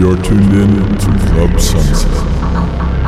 You're tuned in to Club Sunset.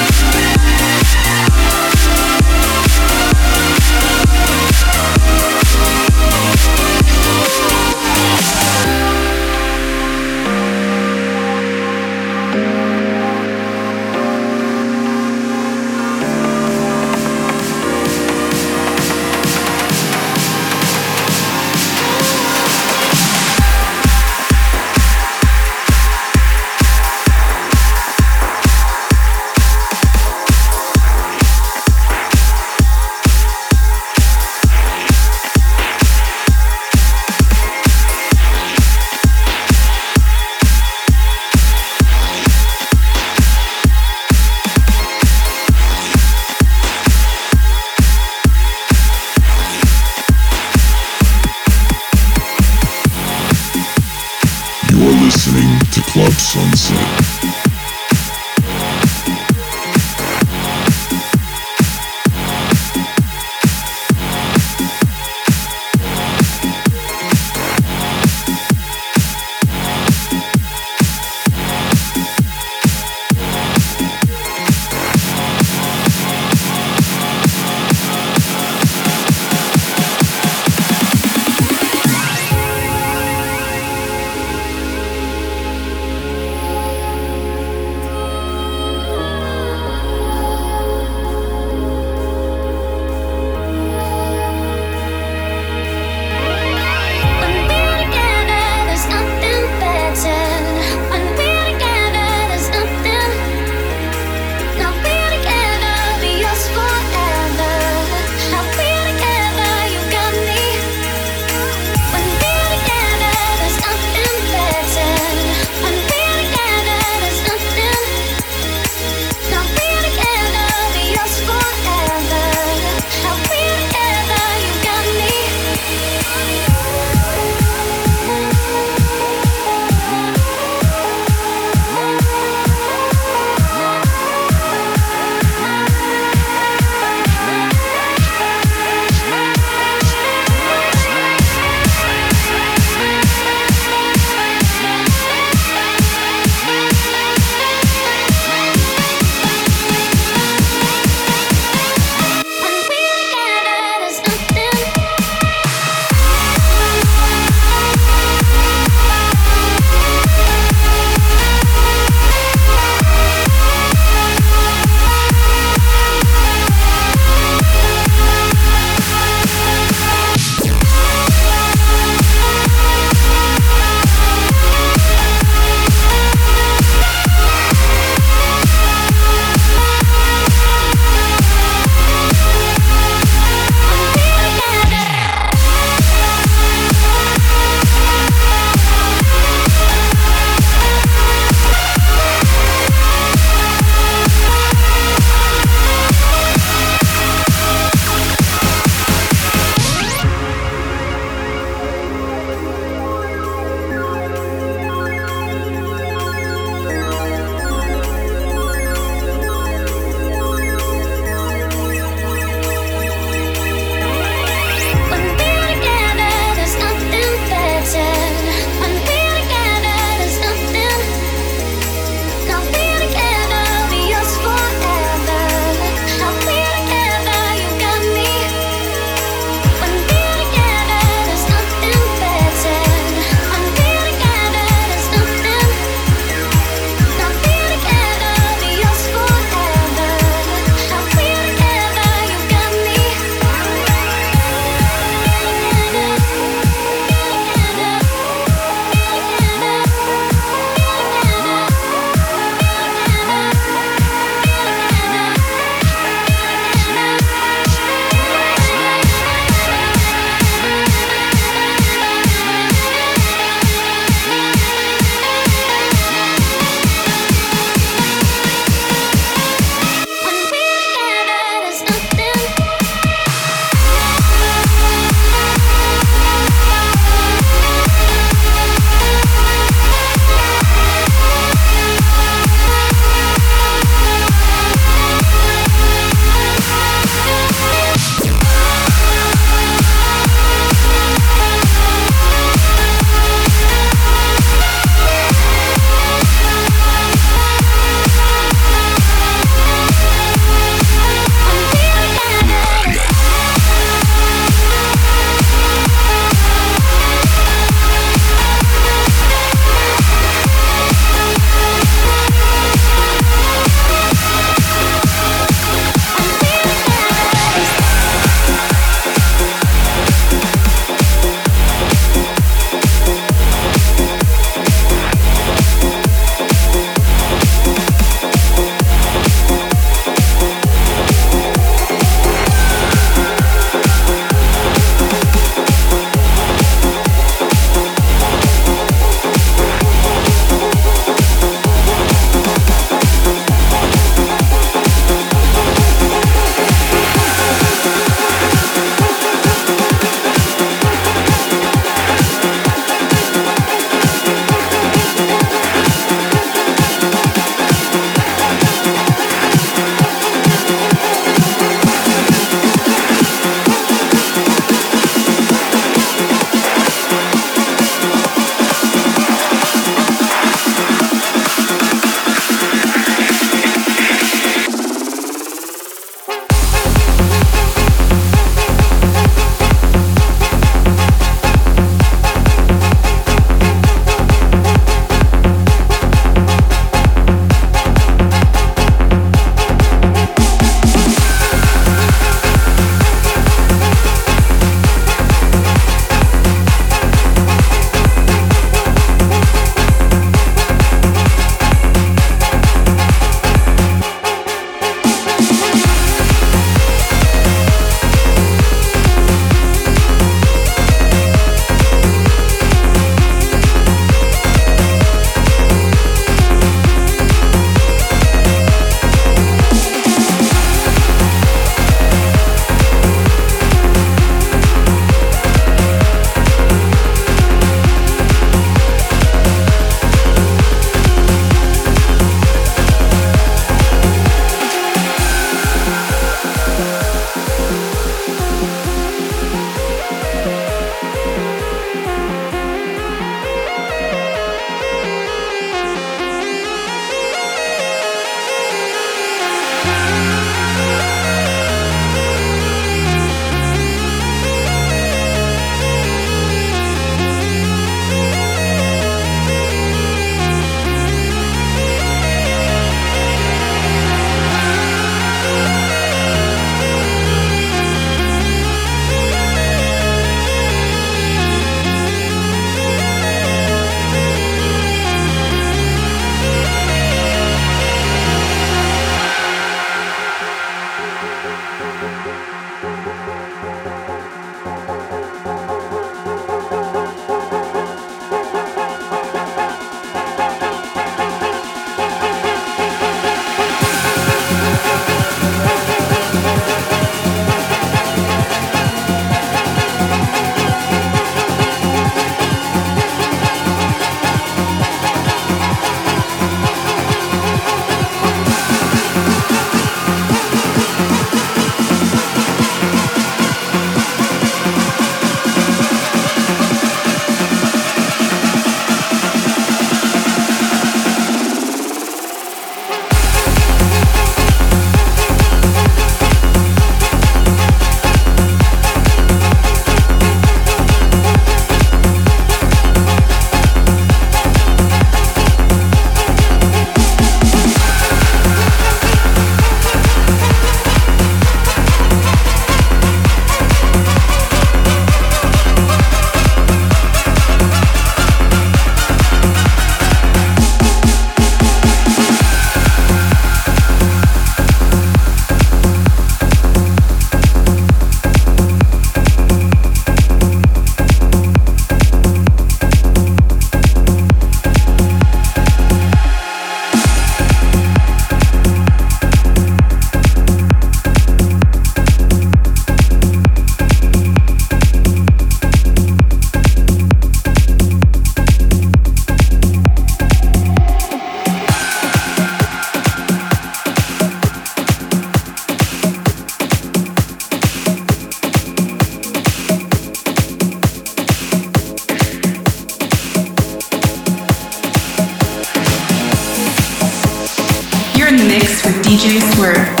DJ Swirv.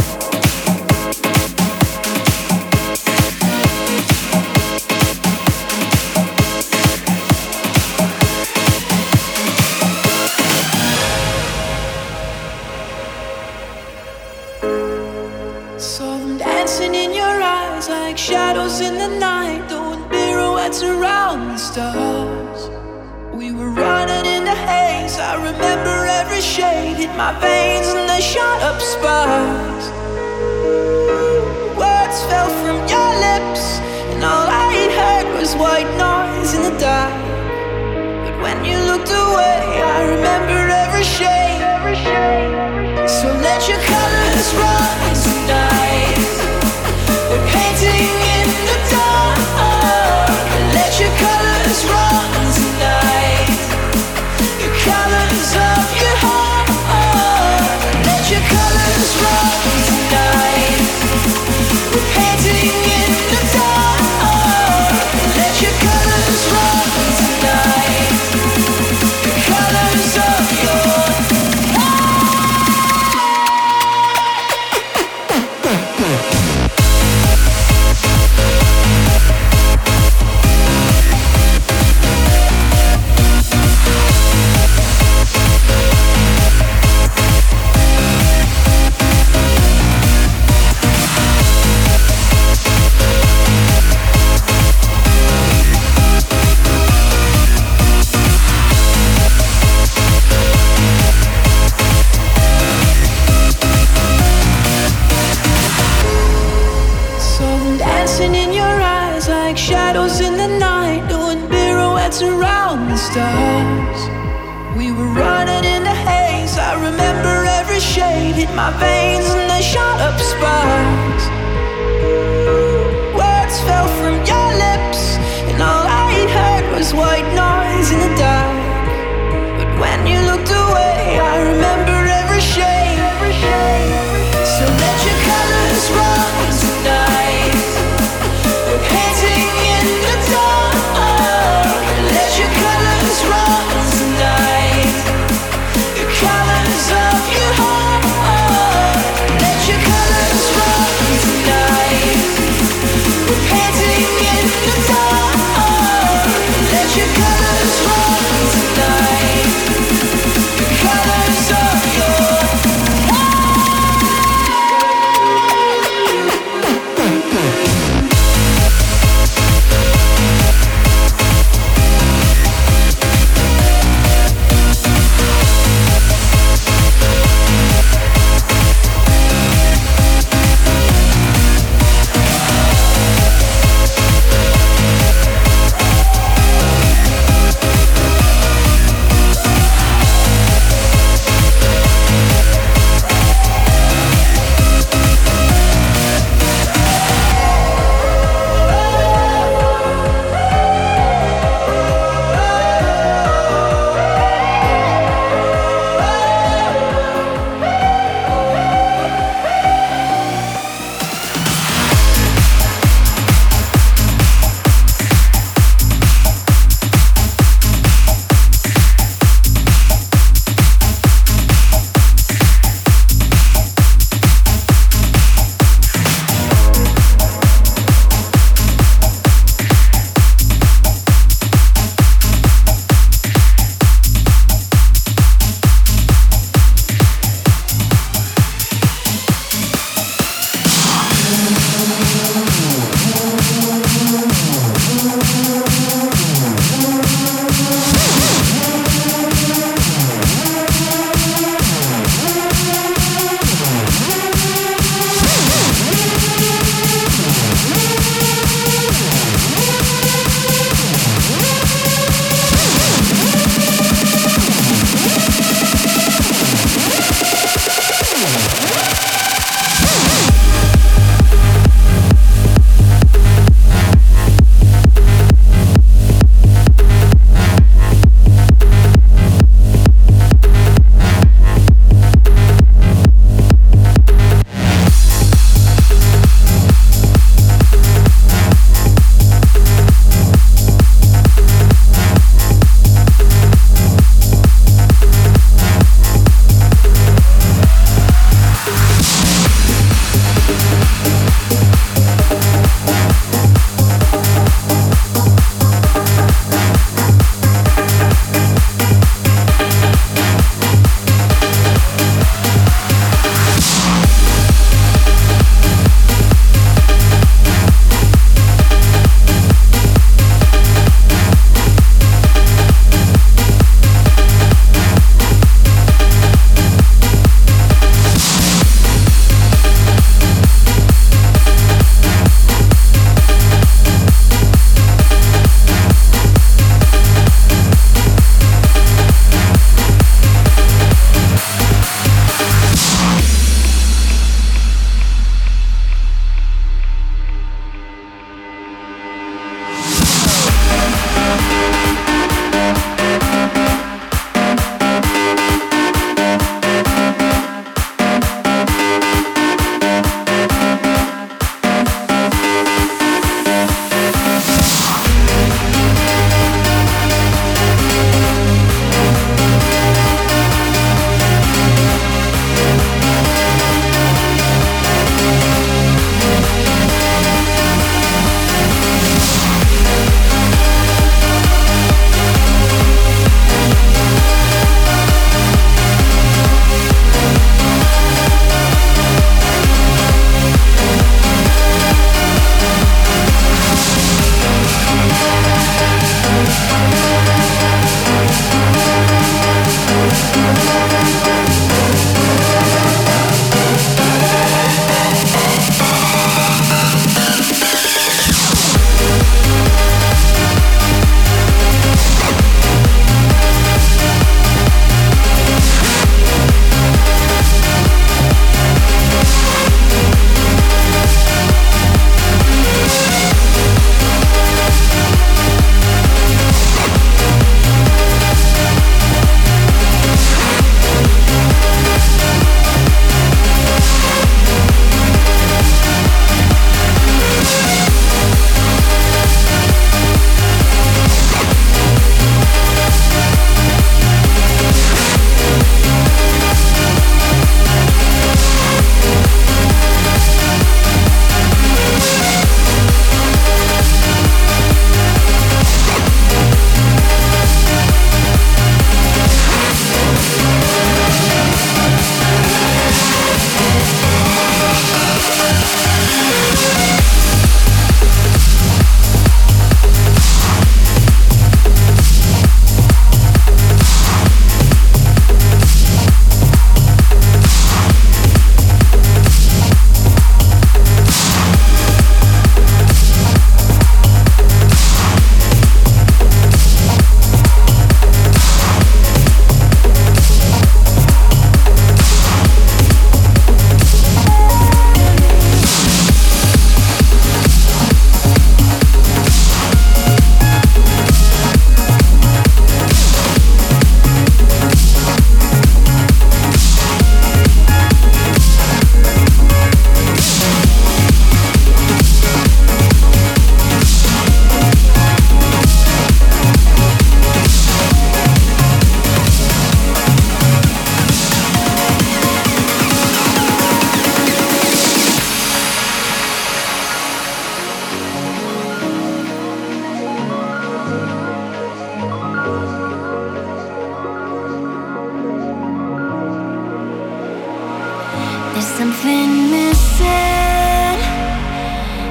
There's something missing.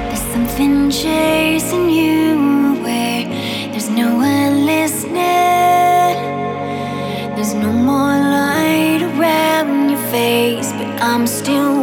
There's something chasing you away. There's no one listening. There's no more light around your face, but I'm still.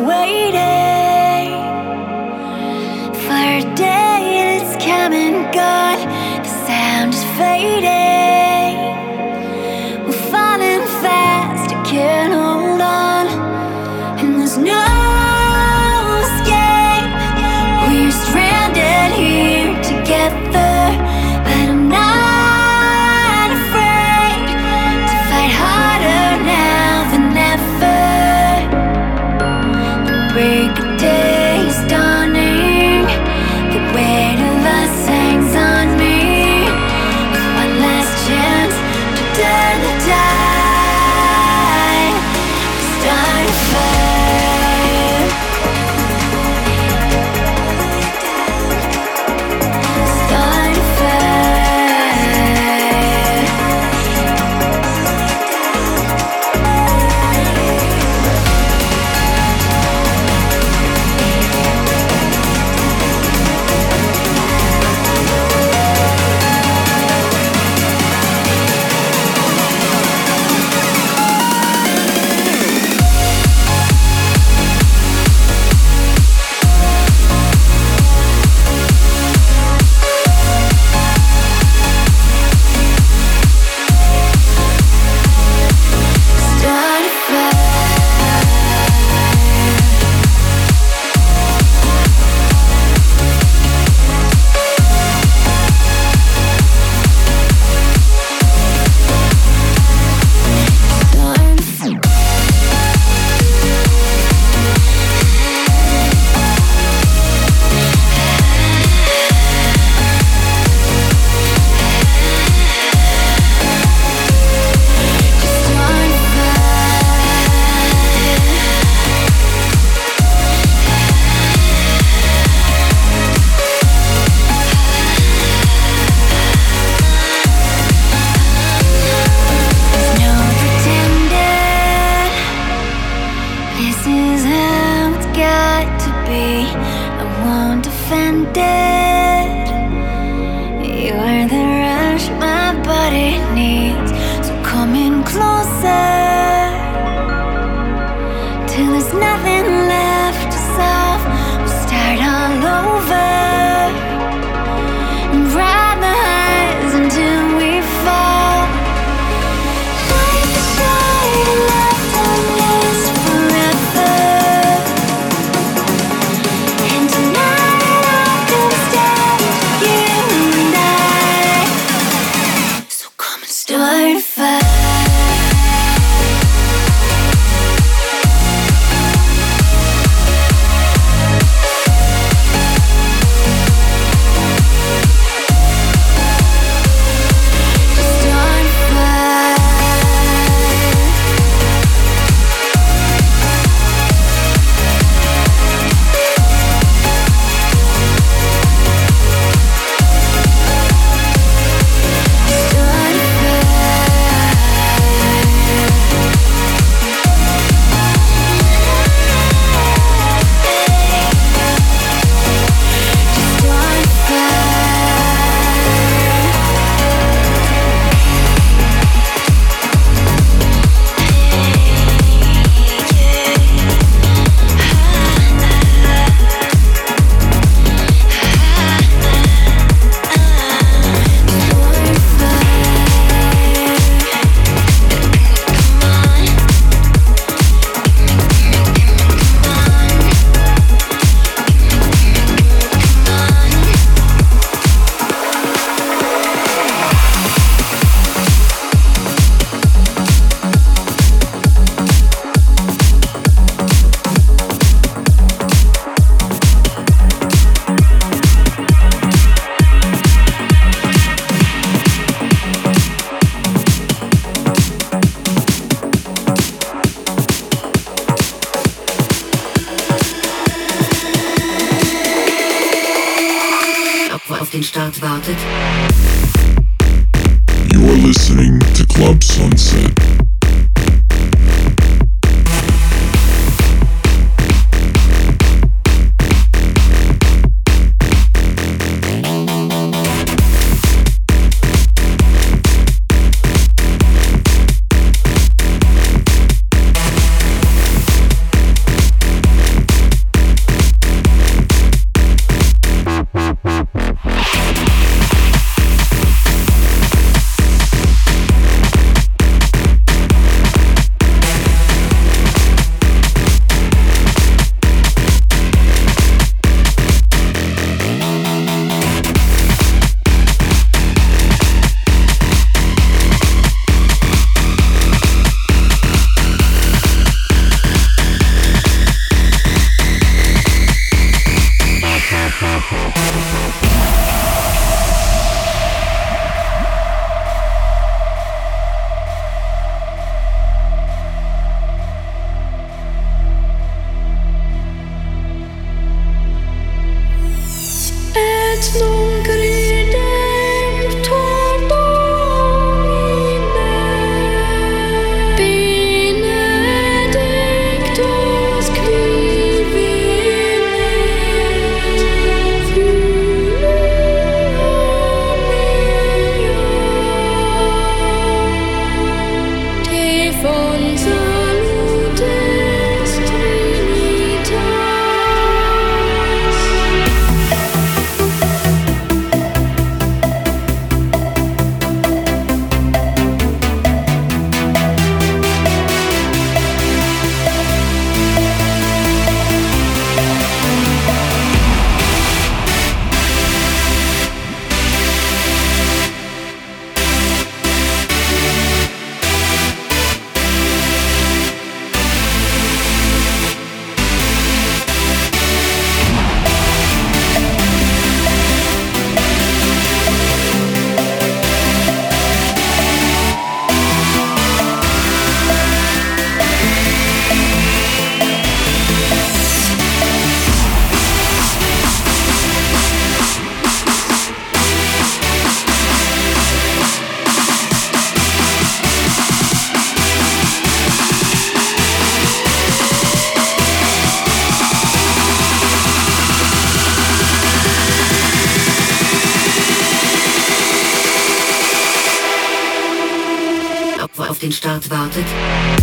Den Start wartet?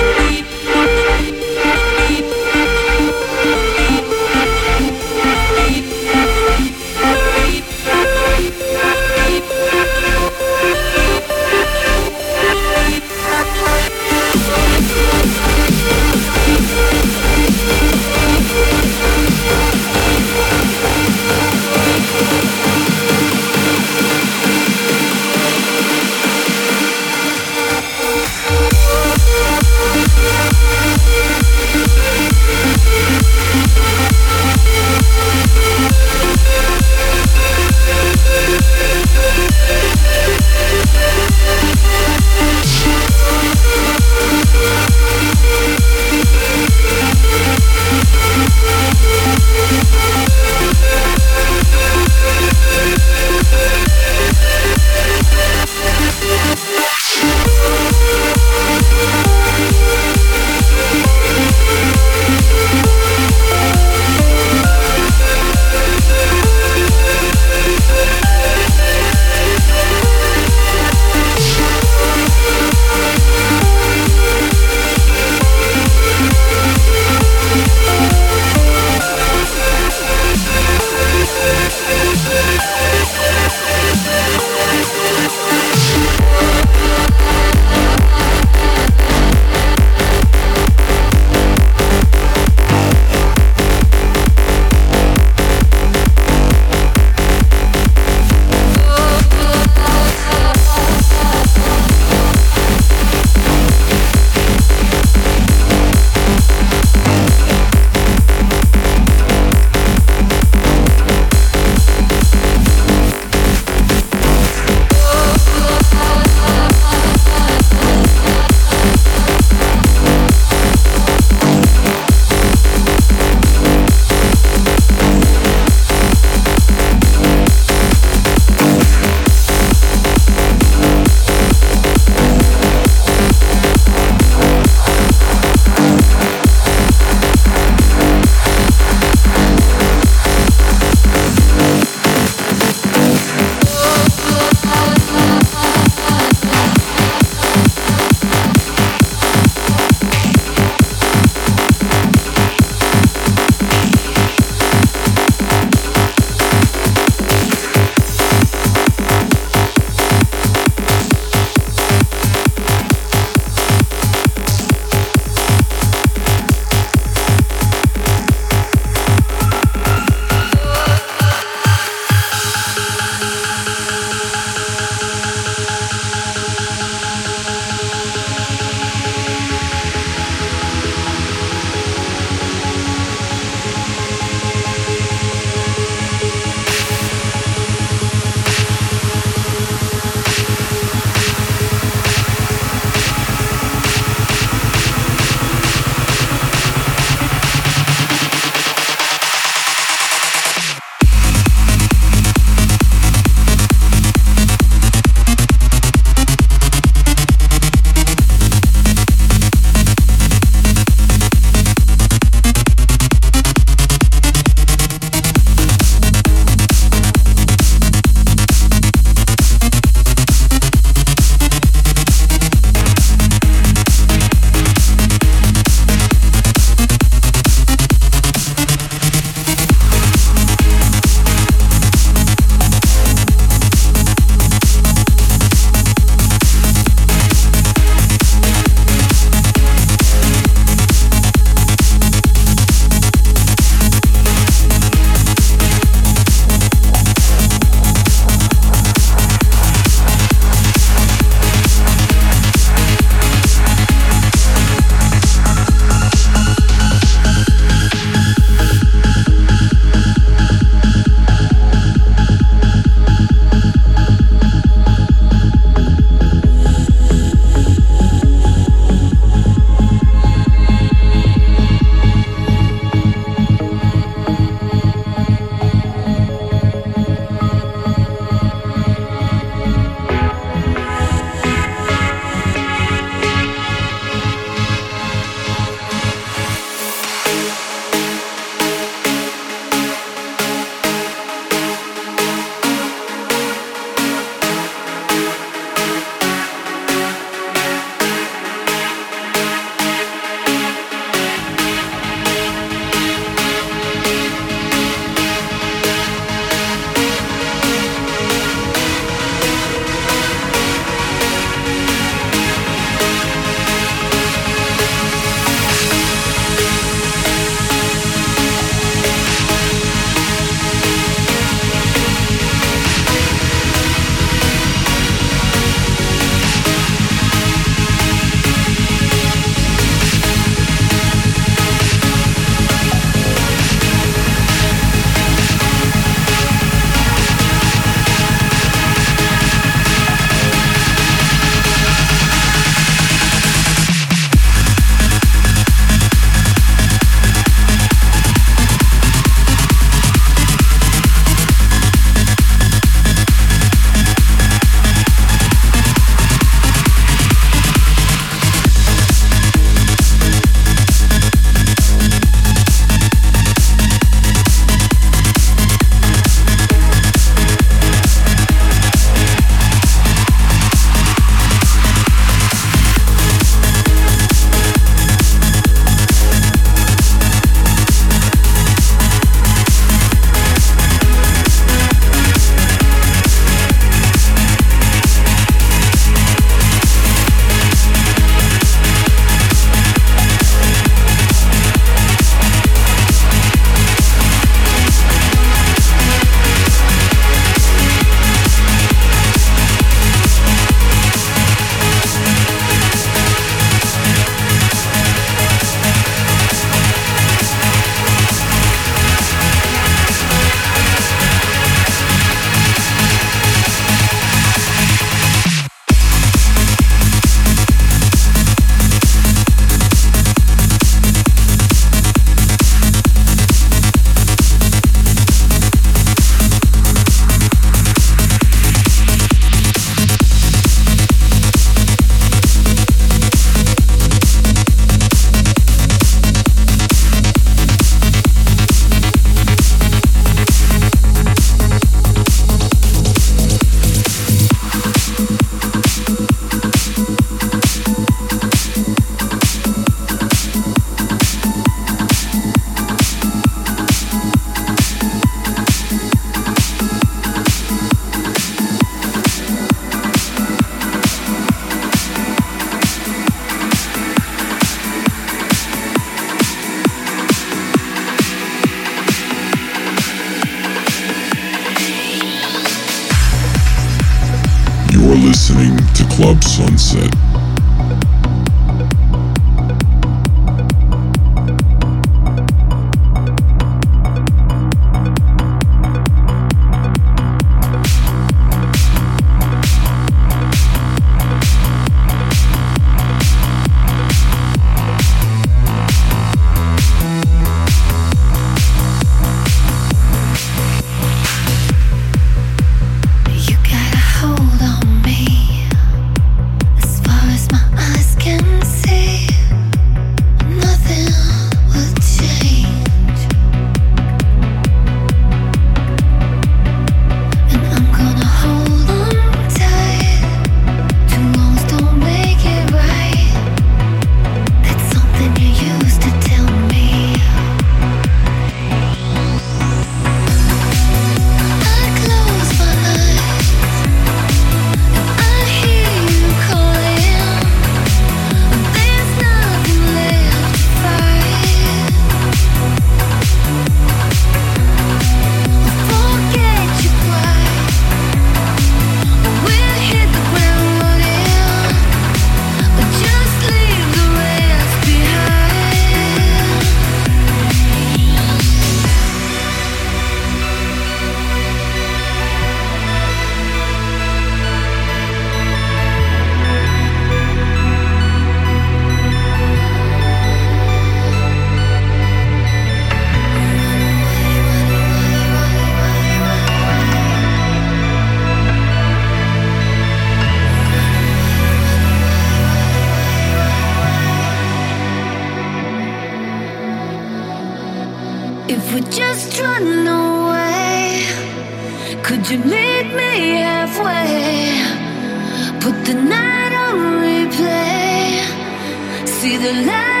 see the light.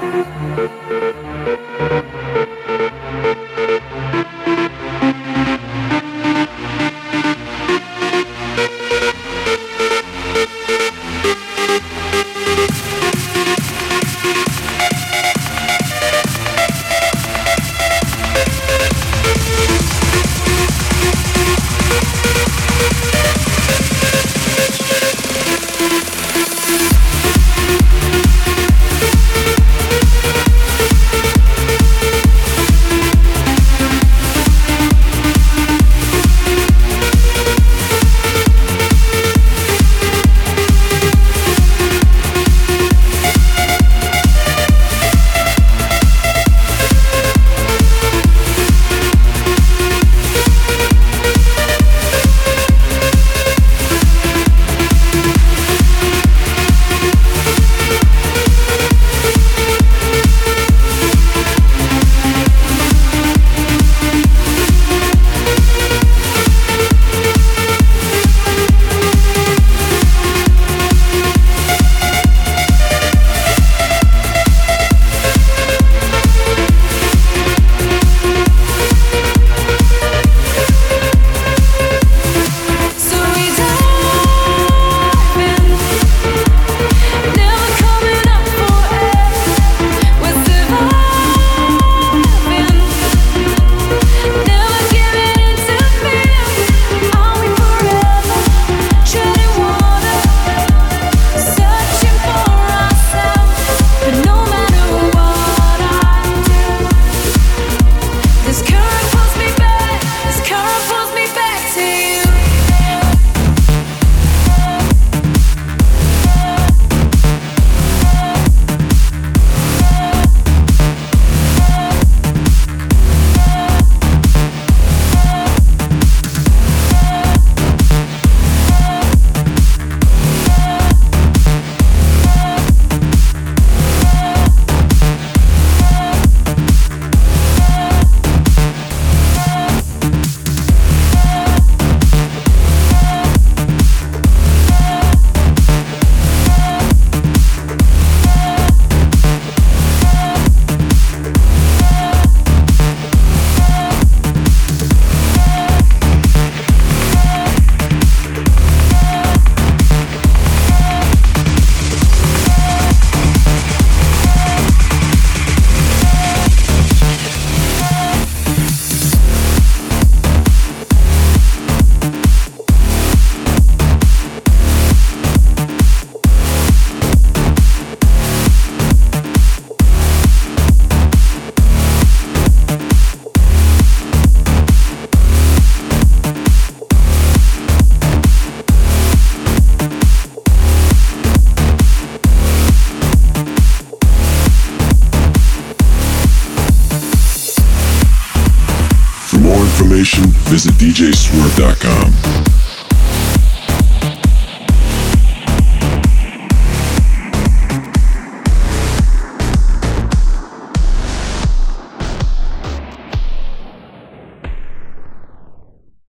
Música